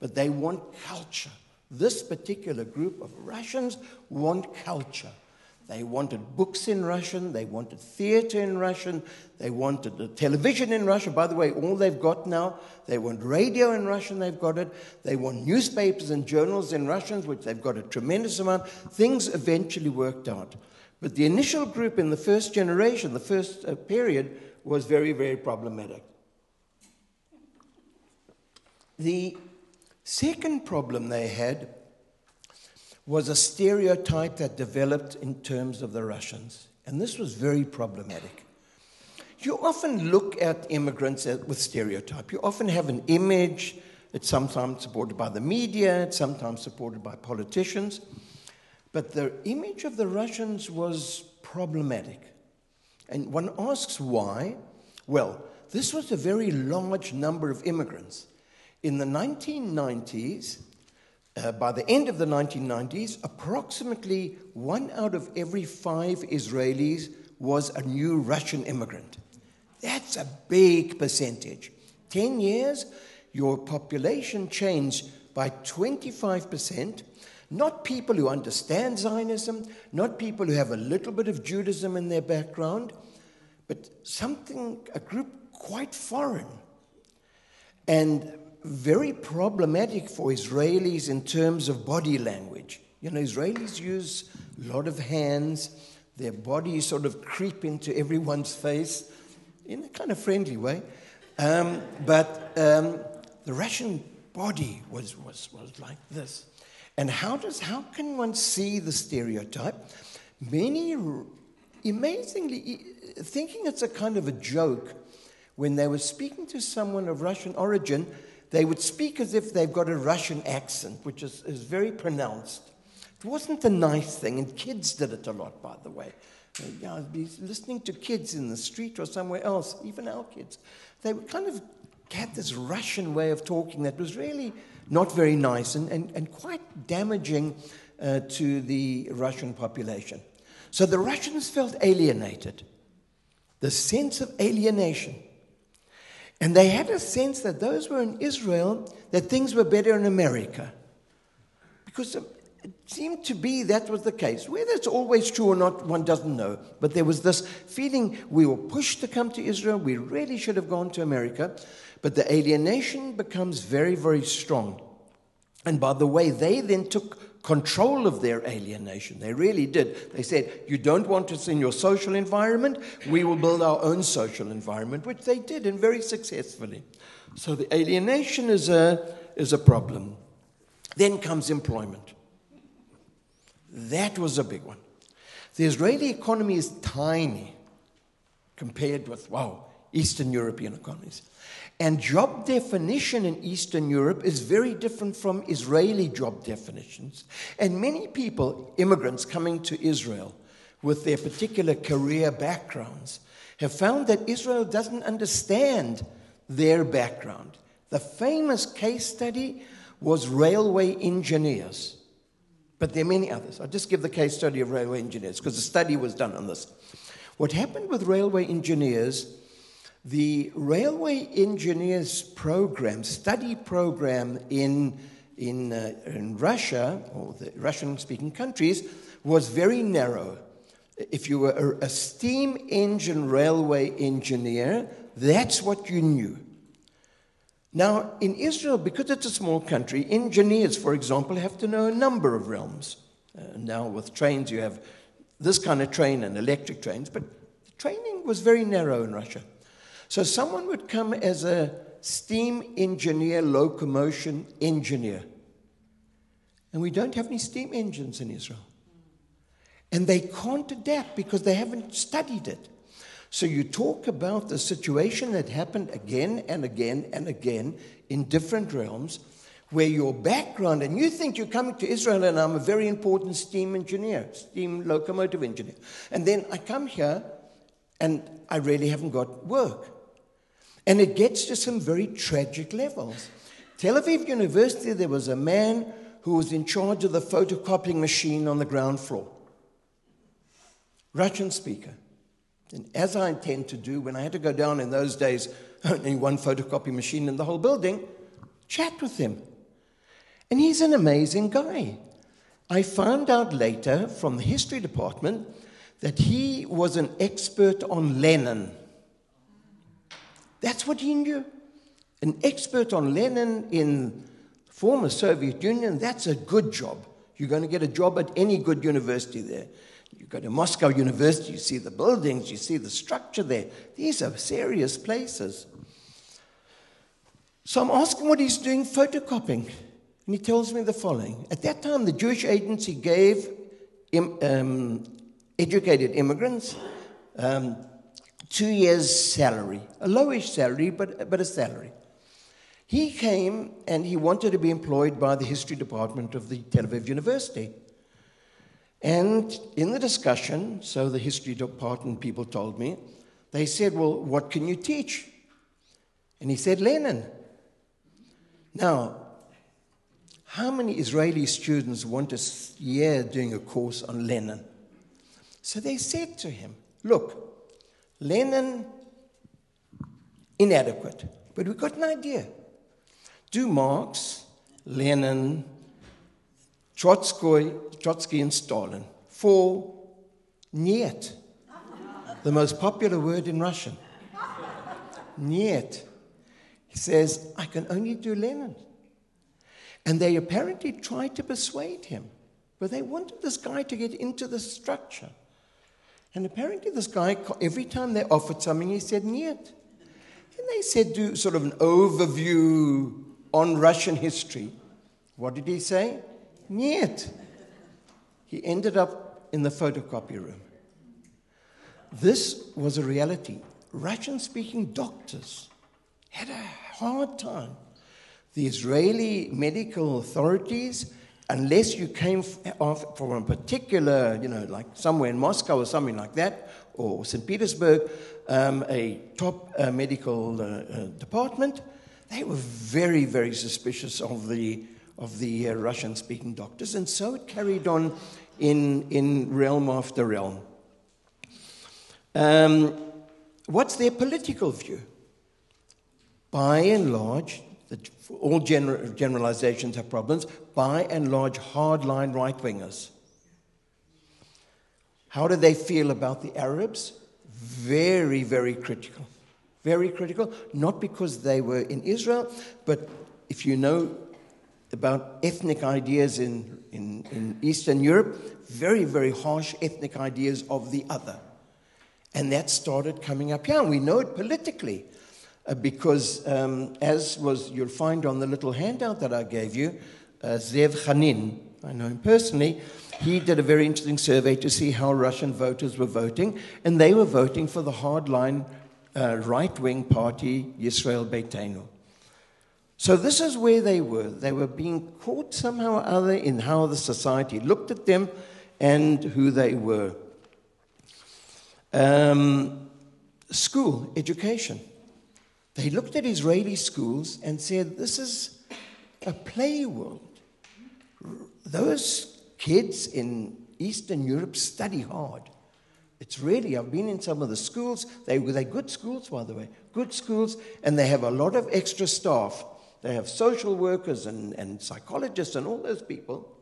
but they want culture. This particular group of Russians want culture. They wanted books in Russian, they wanted theater in Russian, they wanted the television in Russian. By the way, all they've got now, they want radio in Russian, they've got it. They want newspapers and journals in Russian, which they've got a tremendous amount. Things eventually worked out. But the initial group in the first generation, the first uh, period, was very, very problematic. The Second problem they had was a stereotype that developed in terms of the Russians. And this was very problematic. You often look at immigrants with stereotype. You often have an image. It's sometimes supported by the media, it's sometimes supported by politicians. But the image of the Russians was problematic. And one asks why. Well, this was a very large number of immigrants. In the 1990s, uh, by the end of the 1990s, approximately one out of every five Israelis was a new Russian immigrant. That's a big percentage. 10 years, your population changed by 25%. Not people who understand Zionism, not people who have a little bit of Judaism in their background, but something, a group quite foreign. And very problematic for Israelis in terms of body language. You know, Israelis use a lot of hands, their bodies sort of creep into everyone's face in a kind of friendly way. Um, but um, the Russian body was, was, was like this. And how, does, how can one see the stereotype? Many, amazingly, thinking it's a kind of a joke, when they were speaking to someone of Russian origin, they would speak as if they've got a Russian accent, which is, is very pronounced. It wasn't a nice thing, and kids did it a lot, by the way. Know, I'd be listening to kids in the street or somewhere else, even our kids. They would kind of had this Russian way of talking that was really not very nice and, and, and quite damaging uh, to the Russian population. So the Russians felt alienated. The sense of alienation and they had a sense that those were in Israel, that things were better in America. Because it seemed to be that was the case. Whether it's always true or not, one doesn't know. But there was this feeling we were pushed to come to Israel. We really should have gone to America. But the alienation becomes very, very strong. And by the way, they then took control of their alienation. They really did. They said, You don't want us in your social environment, we will build our own social environment, which they did and very successfully. So the alienation is a, is a problem. Then comes employment. That was a big one. The Israeli economy is tiny compared with, wow, Eastern European economies. And job definition in Eastern Europe is very different from Israeli job definitions. And many people, immigrants coming to Israel with their particular career backgrounds, have found that Israel doesn't understand their background. The famous case study was railway engineers. But there are many others. I'll just give the case study of railway engineers because a study was done on this. What happened with railway engineers the railway engineers program, study program in, in, uh, in Russia, or the Russian speaking countries, was very narrow. If you were a, a steam engine railway engineer, that's what you knew. Now, in Israel, because it's a small country, engineers, for example, have to know a number of realms. Uh, now, with trains, you have this kind of train and electric trains, but the training was very narrow in Russia. So someone would come as a steam engineer, locomotion engineer. And we don't have any steam engines in Israel. And they can't adapt because they haven't studied it. So you talk about the situation that happened again and again and again in different realms where your background, and you think you're coming to Israel and I'm a very important steam engineer, steam locomotive engineer. And then I come here and I really haven't got work. And it gets to some very tragic levels. Tel Aviv University, there was a man who was in charge of the photocopying machine on the ground floor. Russian speaker. And as I intend to do, when I had to go down in those days, only one photocopy machine in the whole building, chat with him. And he's an amazing guy. I found out later from the history department that he was an expert on Lenin. That's what he knew. An expert on Lenin in former Soviet Union, that's a good job. You're going to get a job at any good university there. You go to Moscow University, you see the buildings, you see the structure there. These are serious places. So I'm asking what he's doing photocopying. And he tells me the following. At that time, the Jewish agency gave um, educated immigrants um, two years' salary, a lowish salary, but, but a salary. He came and he wanted to be employed by the history department of the Tel Aviv University. And in the discussion, so the history department people told me, they said, Well, what can you teach? And he said, Lenin. Now, how many Israeli students want a year doing a course on Lenin? So they said to him, Look, Lenin, inadequate. But we've got an idea. Do Marx, Lenin, Trotsky, Trotsky and Stalin for Niet, the most popular word in Russian. Niet. He says, I can only do Lenin. And they apparently tried to persuade him, but they wanted this guy to get into the structure. And apparently, this guy, every time they offered something, he said, Niet. And they said, do sort of an overview on Russian history. What did he say? Niet. He ended up in the photocopy room. This was a reality. Russian speaking doctors had a hard time. The Israeli medical authorities unless you came off from a particular, you know, like somewhere in Moscow or something like that, or St. Petersburg, um, a top uh, medical uh, uh, department, they were very, very suspicious of the, of the uh, Russian speaking doctors. And so it carried on in, in realm after realm. Um, what's their political view? By and large, that all gener- generalizations have problems, by and large, hardline right wingers. How do they feel about the Arabs? Very, very critical. Very critical, not because they were in Israel, but if you know about ethnic ideas in, in, in Eastern Europe, very, very harsh ethnic ideas of the other. And that started coming up here. We know it politically because, um, as was you'll find on the little handout that I gave you, uh, Zev Khanin, I know him personally, he did a very interesting survey to see how Russian voters were voting, and they were voting for the hardline uh, right wing party, Yisrael Beitenu. So, this is where they were. They were being caught somehow or other in how the society looked at them and who they were. Um, school, education. They looked at Israeli schools and said, This is a play world. Those kids in Eastern Europe study hard. It's really, I've been in some of the schools, they, were they're good schools, by the way, good schools, and they have a lot of extra staff. They have social workers and, and psychologists and all those people.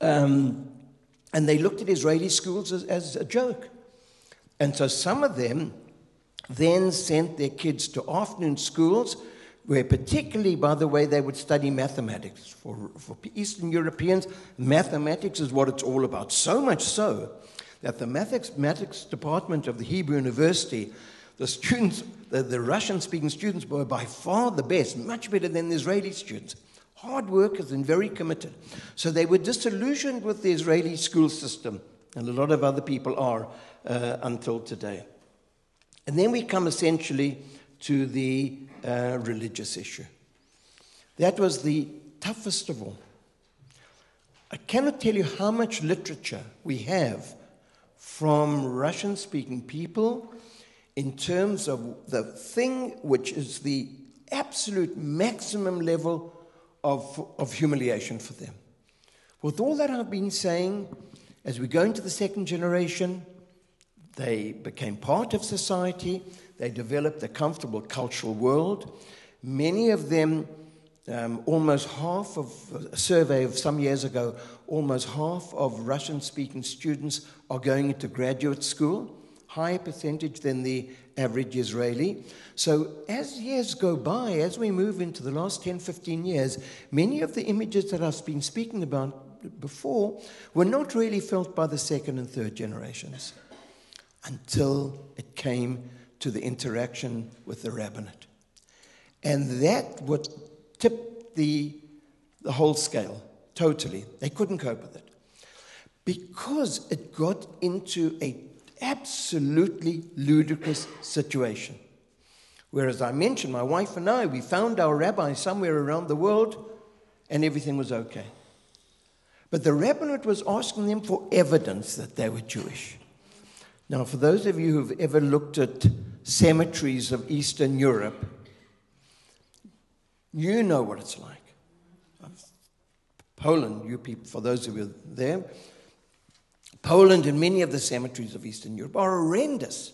Um, and they looked at Israeli schools as, as a joke. And so some of them then sent their kids to afternoon schools where particularly, by the way, they would study mathematics. For, for Eastern Europeans, mathematics is what it's all about. So much so that the mathematics department of the Hebrew University, the students, the, the Russian speaking students were by far the best, much better than the Israeli students. Hard workers and very committed. So they were disillusioned with the Israeli school system, and a lot of other people are uh, until today. And then we come essentially to the uh, religious issue. That was the toughest of all. I cannot tell you how much literature we have from Russian speaking people in terms of the thing which is the absolute maximum level of, of humiliation for them. With all that I've been saying, as we go into the second generation, they became part of society. They developed a comfortable cultural world. Many of them, um, almost half of a survey of some years ago, almost half of Russian speaking students are going into graduate school, higher percentage than the average Israeli. So, as years go by, as we move into the last 10, 15 years, many of the images that I've been speaking about before were not really felt by the second and third generations until it came to the interaction with the rabbinate. And that would tip the, the whole scale totally. They couldn't cope with it. Because it got into a absolutely ludicrous situation. Whereas I mentioned, my wife and I, we found our rabbi somewhere around the world and everything was okay. But the rabbinate was asking them for evidence that they were Jewish. Now, for those of you who've ever looked at cemeteries of Eastern Europe, you know what it's like. Poland, you people, for those of you there, Poland and many of the cemeteries of Eastern Europe are horrendous.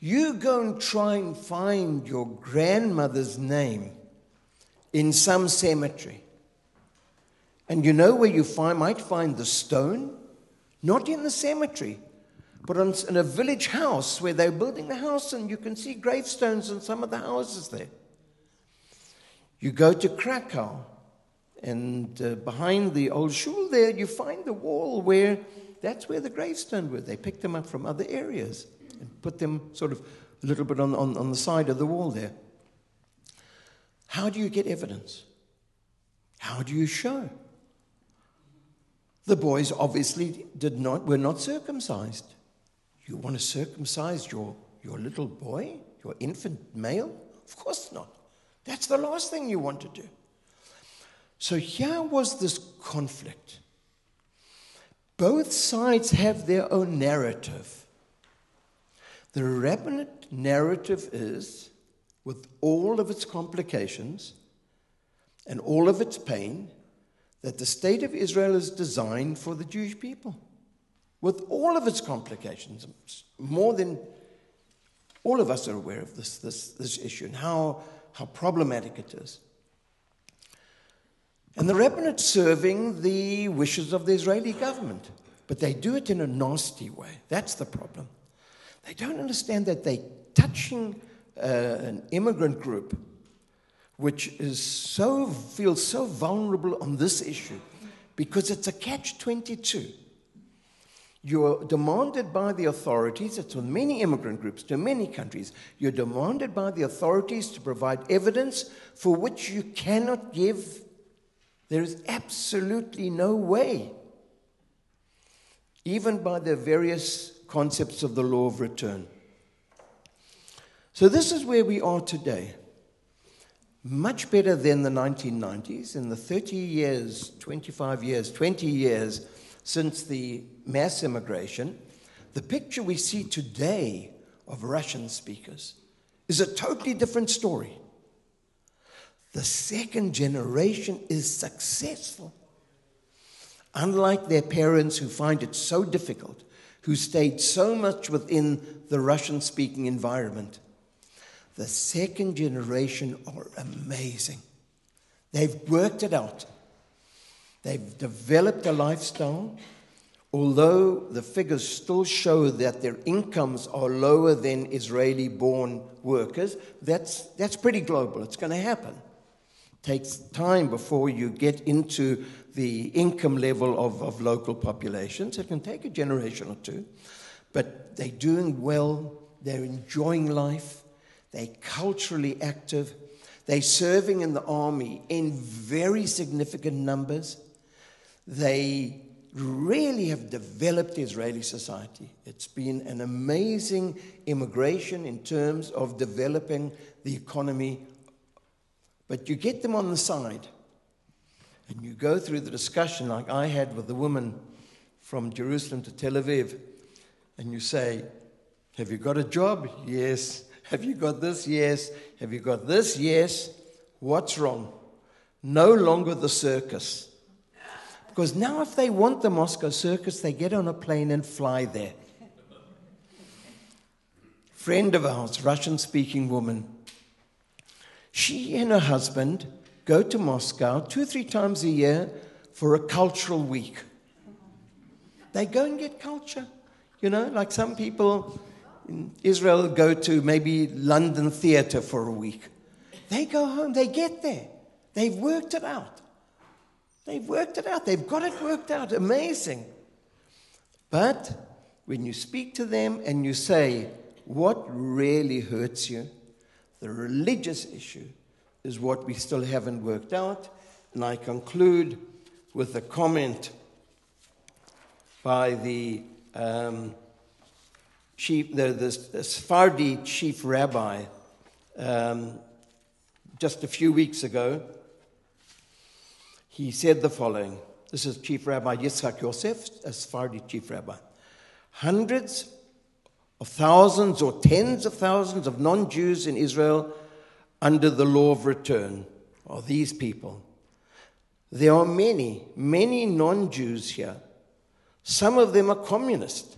You go and try and find your grandmother's name in some cemetery. And you know where you find, might find the stone? Not in the cemetery, but in a village house where they're building the house, and you can see gravestones in some of the houses there. You go to Krakow, and uh, behind the old shul there, you find the wall where that's where the gravestone were. They picked them up from other areas and put them sort of a little bit on, on, on the side of the wall there. How do you get evidence? How do you show? The boys obviously did not, were not circumcised. You want to circumcise your, your little boy, your infant male? Of course not. That's the last thing you want to do. So here was this conflict. Both sides have their own narrative. The rabbinate narrative is, with all of its complications and all of its pain, that the state of Israel is designed for the Jewish people with all of its complications, more than All of us are aware of this, this, this issue and how, how problematic it is. And the rabbinate serving the wishes of the Israeli government. But they do it in a nasty way. That's the problem. They don't understand that they're touching uh, an immigrant group which is so, feels so vulnerable on this issue because it's a catch 22. You're demanded by the authorities, it's with many immigrant groups to many countries, you're demanded by the authorities to provide evidence for which you cannot give. There is absolutely no way, even by the various concepts of the law of return. So, this is where we are today much better than the 1990s. In the 30 years, 25 years, 20 years since the mass immigration, the picture we see today of Russian speakers is a totally different story. The second generation is successful. Unlike their parents who find it so difficult, who stayed so much within the Russian speaking environment, the second generation are amazing. They've worked it out. They've developed a lifestyle. Although the figures still show that their incomes are lower than Israeli born workers, that's, that's pretty global. It's going to happen. It takes time before you get into the income level of, of local populations. It can take a generation or two. But they're doing well, they're enjoying life. They're culturally active. They're serving in the army in very significant numbers. They really have developed Israeli society. It's been an amazing immigration in terms of developing the economy. But you get them on the side and you go through the discussion like I had with the woman from Jerusalem to Tel Aviv, and you say, Have you got a job? Yes. Have you got this? Yes. Have you got this? Yes. What's wrong? No longer the circus. Because now, if they want the Moscow circus, they get on a plane and fly there. Friend of ours, Russian speaking woman, she and her husband go to Moscow two or three times a year for a cultural week. They go and get culture. You know, like some people in Israel go to maybe London theater for a week. They go home, they get there. They've worked it out. They've worked it out. They've got it worked out. Amazing. But when you speak to them and you say, What really hurts you? The religious issue is what we still haven't worked out. And I conclude with a comment by the um, chief, the, the, the Sephardi chief rabbi um, just a few weeks ago. He said the following. This is Chief Rabbi Yitzhak Yosef, a Sephardi chief rabbi. Hundreds of thousands or tens of thousands of non Jews in Israel under the law of return are these people. There are many, many non Jews here. Some of them are communist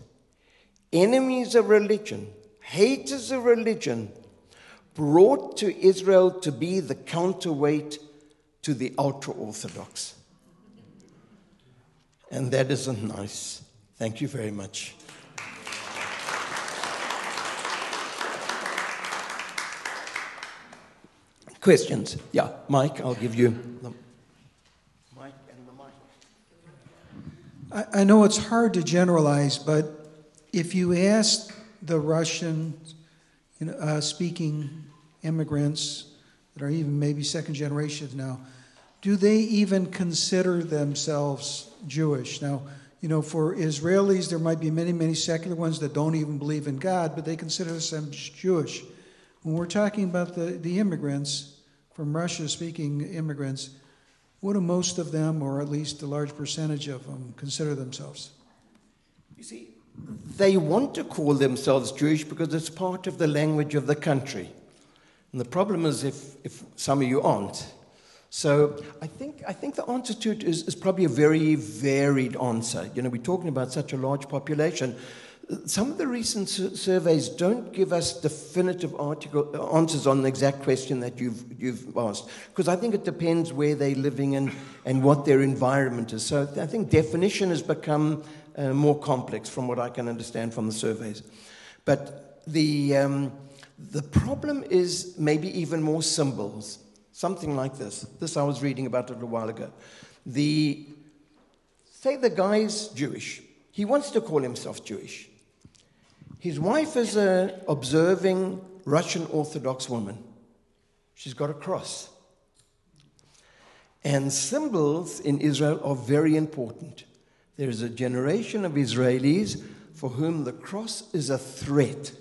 enemies of religion, haters of religion, brought to Israel to be the counterweight to the ultra Orthodox. And that isn't nice. Thank you very much. Questions? Yeah, Mike, I'll give you the mic and the mic. I, I know it's hard to generalize, but if you ask the Russian you know, uh, speaking immigrants that are even maybe second generation now, do they even consider themselves Jewish? Now, you know, for Israelis, there might be many, many secular ones that don't even believe in God, but they consider themselves Jewish. When we're talking about the, the immigrants, from Russia speaking immigrants, what do most of them, or at least a large percentage of them, consider themselves? You see, they want to call themselves Jewish because it's part of the language of the country. And the problem is if, if some of you aren't. So I think, I think the answer to it is, is probably a very varied answer. You know, we're talking about such a large population. some of the recent surveys don't give us definitive article, answers on the exact question that you've, you've asked, because I think it depends where they're living and, and what their environment is. So I think definition has become uh, more complex from what I can understand from the surveys. But the, um, the problem is maybe even more symbols, something like this. This I was reading about a little while ago. The, say the guy's Jewish. He wants to call himself Jewish. His wife is an observing Russian Orthodox woman. She's got a cross. And symbols in Israel are very important. There is a generation of Israelis for whom the cross is a threat.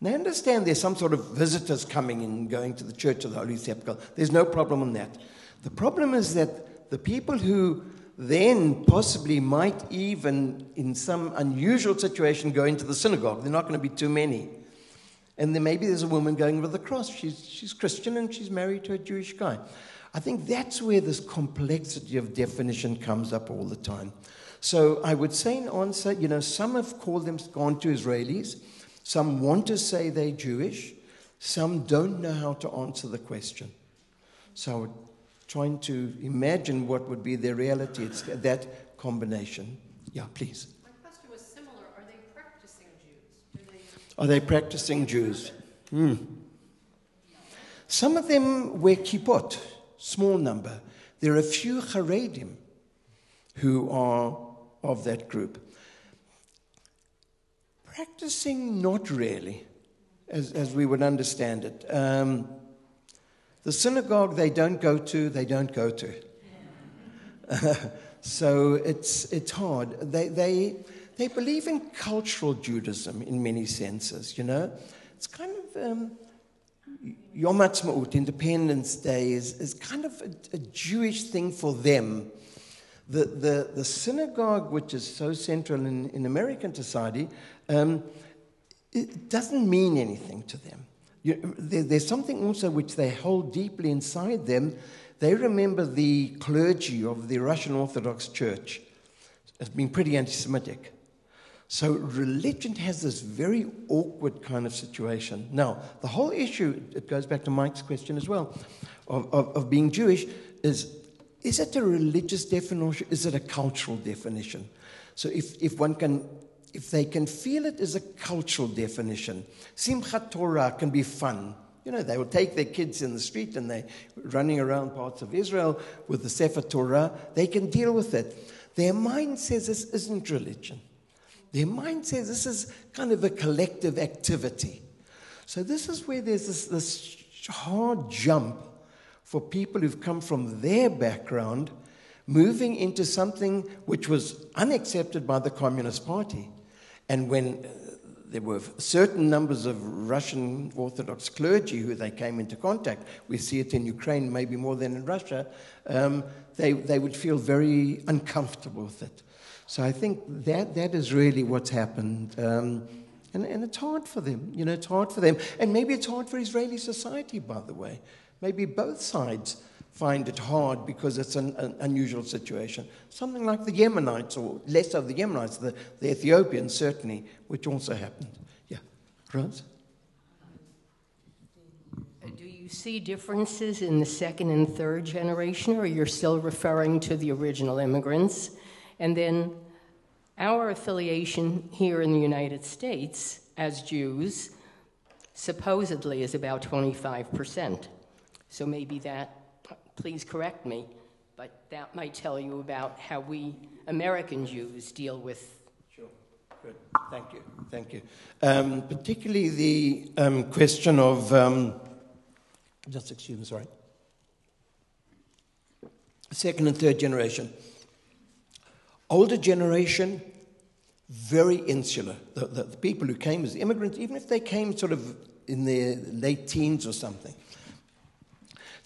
Now, understand there's some sort of visitors coming and going to the Church of the Holy Sepulchre. There's no problem on that. The problem is that the people who then possibly might even, in some unusual situation, go into the synagogue. They're not going to be too many. And then maybe there's a woman going with a cross. She's, she's Christian and she's married to a Jewish guy. I think that's where this complexity of definition comes up all the time. So I would say in answer, you know, some have called them gone to Israelis, some want to say they're Jewish, some don't know how to answer the question. So trying to imagine what would be the reality. It's that combination. Yeah, please. My question was similar. Are they practicing Jews? They... Are they practicing Jews? Hmm. Some of them wear kippot, small number. There are a few Haredim who are of that group. Practicing, not really, as, as we would understand it. Um, the synagogue they don't go to, they don't go to. so it's, it's hard. They, they, they believe in cultural Judaism in many senses, you know. It's kind of um, Yom Ha'atzmaut, Independence Day, is, is kind of a, a Jewish thing for them. The, the, the synagogue, which is so central in, in American society, um, it doesn't mean anything to them. You, there, there's something also which they hold deeply inside them. They remember the clergy of the Russian Orthodox Church as being pretty anti Semitic. So religion has this very awkward kind of situation. Now, the whole issue, it goes back to Mike's question as well, of, of, of being Jewish, is is it a religious definition? Is it a cultural definition? So if, if one can if they can feel it as a cultural definition, Simchat Torah can be fun. You know, they will take their kids in the street and they're running around parts of Israel with the Sefer Torah. They can deal with it. Their mind says this isn't religion. Their mind says this is kind of a collective activity. So, this is where there's this, this hard jump for people who've come from their background moving into something which was unaccepted by the Communist Party. And when uh, there were certain numbers of Russian Orthodox clergy who they came into contact, we see it in Ukraine maybe more than in Russia, um, they, they would feel very uncomfortable with it. So I think that, that is really what's happened. Um, and, and it's hard for them. You know, it's hard for them. And maybe it's hard for Israeli society, by the way. Maybe both sides find it hard because it's an, an, unusual situation. Something like the Yemenites, or less of the Yemenites, the, the Ethiopians certainly, which also happened. Yeah. Rose? Do you see differences in the second and third generation, or you're still referring to the original immigrants? And then our affiliation here in the United States as Jews supposedly is about 25%. So maybe that please correct me, but that might tell you about how we American Jews deal with. Sure, good. Thank you. Thank you. Um, particularly the um, question of. Um, just excuse me, sorry. Second and third generation. Older generation, very insular. The, the, the people who came as immigrants, even if they came sort of in their late teens or something,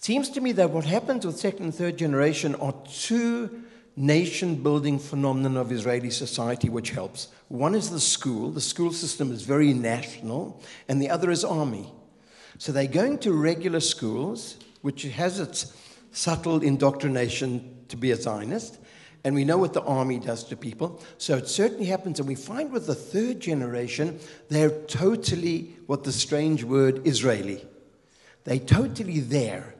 Seems to me that what happens with second and third generation are two nation building phenomenon of Israeli society which helps. One is the school, the school system is very national, and the other is army. So they're going to regular schools, which has its subtle indoctrination to be a Zionist, And we know what the army does to people. So it certainly happens. And we find with the third generation, they're totally what the strange word Israeli. They're totally there.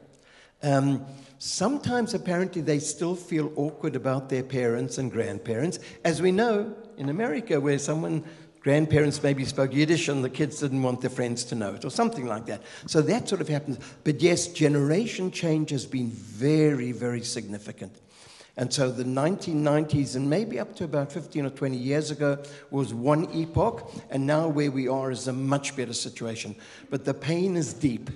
Um, sometimes, apparently, they still feel awkward about their parents and grandparents, as we know in America, where someone grandparents maybe spoke Yiddish and the kids didn't want their friends to know it, or something like that. So that sort of happens. But yes, generation change has been very, very significant. And so the 1990s, and maybe up to about 15 or 20 years ago, was one epoch, and now where we are is a much better situation. But the pain is deep.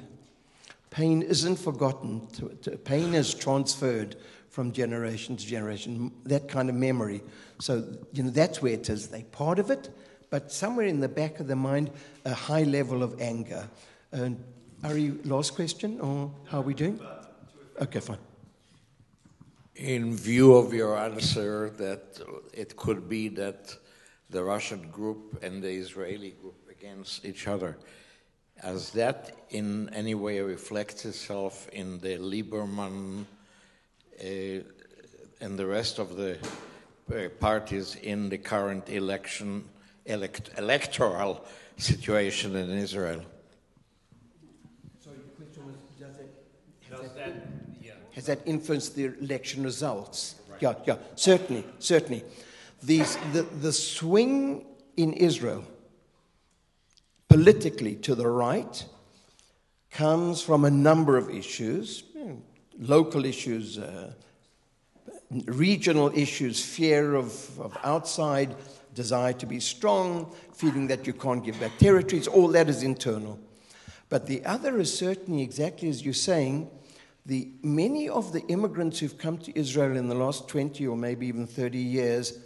Pain isn't forgotten, pain is transferred from generation to generation, that kind of memory. So, you know, that's where it is. They're part of it, but somewhere in the back of the mind, a high level of anger. And Ari, last question, or how are we doing? Okay, fine. In view of your answer, that it could be that the Russian group and the Israeli group against each other, as that in any way reflects itself in the Lieberman uh, and the rest of the uh, parties in the current election elect, electoral situation in Israel? Sorry, the question was does, it, does that, yeah. has that influenced the election results? Right. Yeah, yeah, certainly, certainly. These, the, the swing in Israel politically to the right comes from a number of issues local issues, uh, regional issues, fear of, of outside, desire to be strong, feeling that you can't give back territories, all that is internal. But the other is certainly exactly as you're saying, the, many of the immigrants who've come to Israel in the last 20 or maybe even 30 years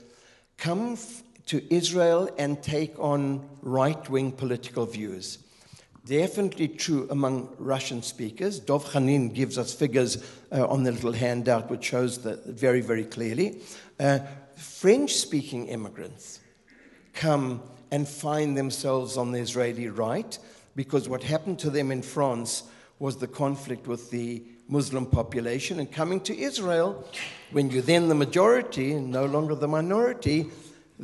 come f- to Israel and take on right wing political views. Definitely true among Russian speakers. Dov Khanin gives us figures uh, on the little handout, which shows that very, very clearly. Uh, French speaking immigrants come and find themselves on the Israeli right because what happened to them in France was the conflict with the Muslim population. And coming to Israel, when you're then the majority and no longer the minority,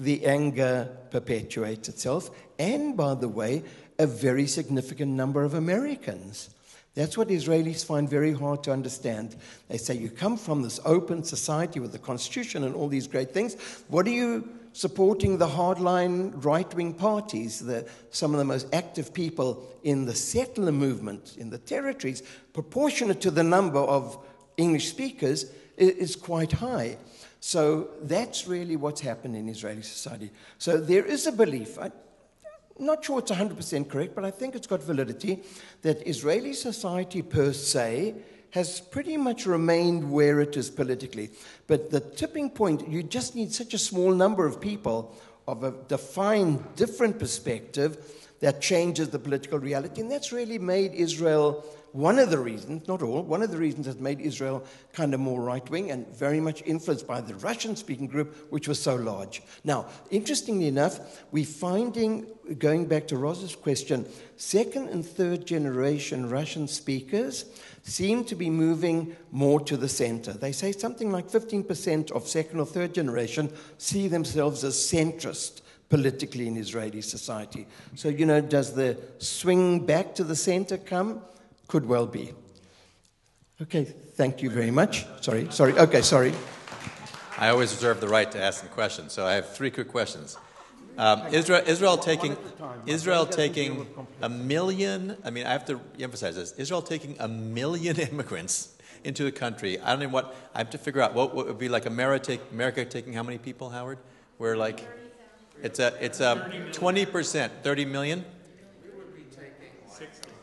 the anger perpetuates itself. And by the way, a very significant number of Americans. That's what Israelis find very hard to understand. They say, You come from this open society with the constitution and all these great things. What are you supporting the hardline right wing parties, the, some of the most active people in the settler movement in the territories, proportionate to the number of English speakers, is, is quite high. So that's really what's happened in Israeli society. So there is a belief, I'm not sure it's 100% correct, but I think it's got validity that Israeli society per se has pretty much remained where it is politically. But the tipping point, you just need such a small number of people of a defined different perspective that changes the political reality. And that's really made Israel one of the reasons, not all, one of the reasons that made Israel kind of more right wing and very much influenced by the Russian speaking group, which was so large. Now, interestingly enough, we're finding, going back to Rosa's question, second and third generation Russian speakers seem to be moving more to the center. They say something like 15% of second or third generation see themselves as centrist politically in Israeli society. So, you know, does the swing back to the center come? Could well be. Okay, thank you very much. Sorry, sorry. Okay, sorry. I always reserve the right to ask some questions, so I have three quick questions. Um, Israel, Israel taking Israel taking a million. I mean, I have to emphasize this. Israel taking a million immigrants into the country. I don't know what I have to figure out. What, what would be like America, take, America taking how many people, Howard? We're like, it's a it's a twenty percent, thirty million.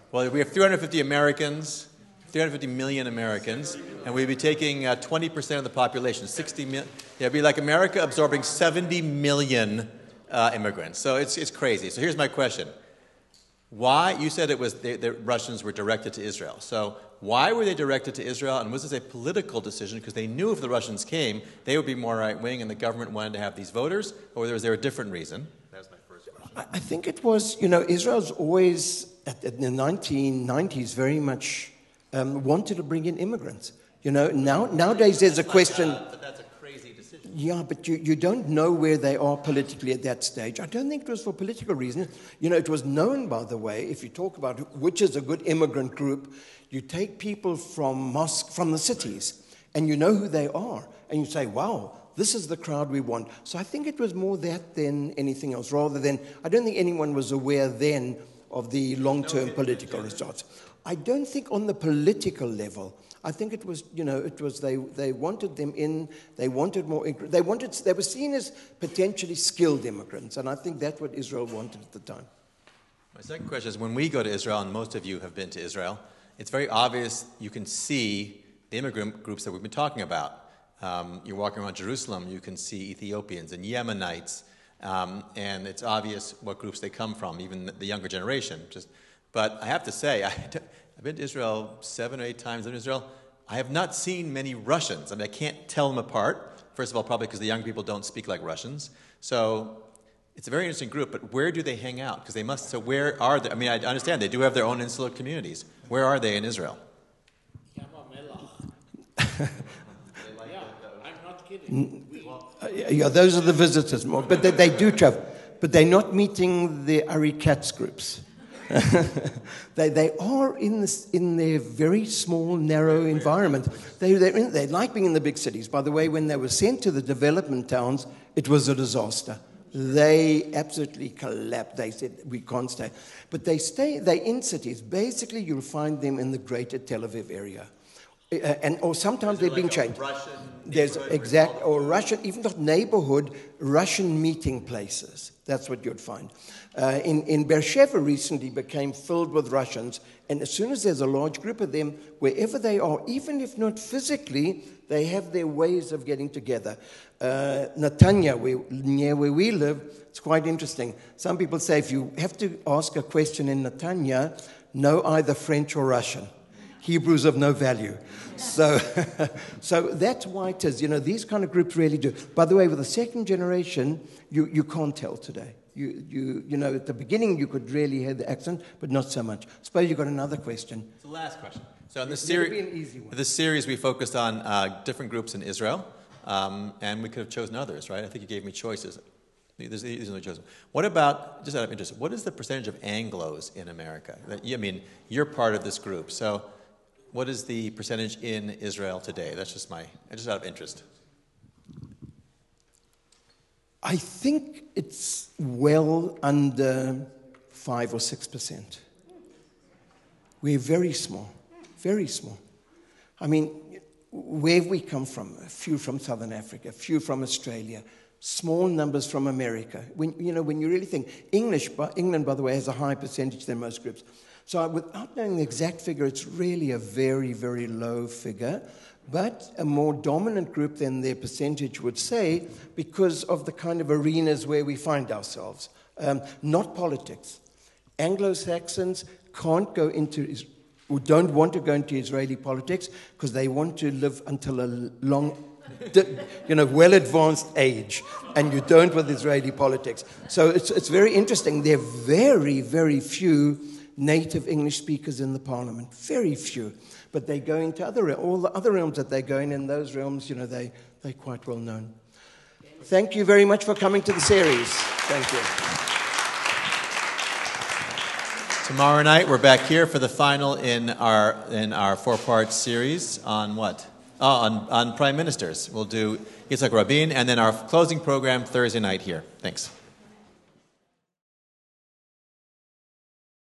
Well, we have 350 Americans, 350 million Americans, and we'd be taking uh, 20% of the population, 60 million. Yeah, it'd be like America absorbing 70 million uh, immigrants. So it's, it's crazy. So here's my question. Why, you said it was the, the Russians were directed to Israel. So why were they directed to Israel? And was this a political decision? Because they knew if the Russians came, they would be more right wing and the government wanted to have these voters? Or was there a different reason? That was my first question. I think it was, you know, Israel's always at, at the 1990s very much um, wanted to bring in immigrants. You know, now, nowadays there's a question. but that's a crazy decision. Yeah, but you, you don't know where they are politically at that stage. I don't think it was for political reasons. You know, it was known, by the way, if you talk about which is a good immigrant group, you take people from mosque, from the cities, and you know who they are, and you say, wow, this is the crowd we want. So I think it was more that than anything else, rather than, I don't think anyone was aware then of the long term political results. I don't think on the political level, I think it was, you know, it was they, they wanted them in, they wanted more, they wanted, they were seen as potentially skilled immigrants, and I think that's what Israel wanted at the time. My second question is when we go to Israel, and most of you have been to Israel, it's very obvious you can see the immigrant groups that we've been talking about. Um, you're walking around Jerusalem, you can see Ethiopians and Yemenites, um, and it's obvious what groups they come from, even the younger generation. Just, but I have to say, I, have been to Israel seven or eight times in Israel. I have not seen many Russians. I mean, I can't tell them apart. First of all, probably because the young people don't speak like Russians. So it's a very interesting group, but where do they hang out? Because they must, so where are they? I mean, I understand they do have their own insular communities. Where are they in Israel? yeah, those are the visitors more, but they, they, do travel. But they're not meeting the Ari Katz groups. they, they are in, this, in their very small, narrow environment. They, in, they like being in the big cities. By the way, when they were sent to the development towns, it was a disaster. They absolutely collapsed. They said, we can't stay. But they stay, they're in cities. Basically, you'll find them in the greater Tel Aviv area. Uh, and or sometimes they've like been changed. There's exact or Russian, even not neighborhood, Russian meeting places. That's what you'd find. Uh, in, in Beersheba recently became filled with Russians, and as soon as there's a large group of them, wherever they are, even if not physically, they have their ways of getting together. Uh, Netanya, where, near where we live, it's quite interesting. Some people say if you have to ask a question in Netanya, know either French or Russian. Hebrews of no value. So, so that's why it is. You know, these kind of groups really do. By the way, with the second generation, you, you can't tell today. You, you, you know, at the beginning, you could really hear the accent, but not so much. Suppose you've got another question. It's the last question. So in this series, this series, we focused on uh, different groups in Israel, um, and we could have chosen others, right? I think you gave me choices. These are the chosen. What about, just out of interest, what is the percentage of Anglos in America? I mean, you're part of this group, so what is the percentage in Israel today? That's just my, just out of interest. I think it's well under five or six percent. We're very small, very small. I mean, where have we come from, a few from Southern Africa, a few from Australia, small numbers from America. When, you know, when you really think, English, England, by the way, has a higher percentage than most groups. So, without knowing the exact figure, it's really a very, very low figure, but a more dominant group than their percentage would say because of the kind of arenas where we find ourselves. Um, not politics. Anglo Saxons can't go into, or don't want to go into Israeli politics because they want to live until a long, you know, well advanced age, and you don't with Israeli politics. So it's, it's very interesting. There are very, very few native English speakers in the parliament. Very few. But they go into other, all the other realms that they go in, in those realms, you know, they, they're quite well known. Thank you very much for coming to the series. Thank you. Tomorrow night, we're back here for the final in our, in our four part series on what? Oh, on, on prime ministers. We'll do Yitzhak Rabin and then our closing program Thursday night here. Thanks.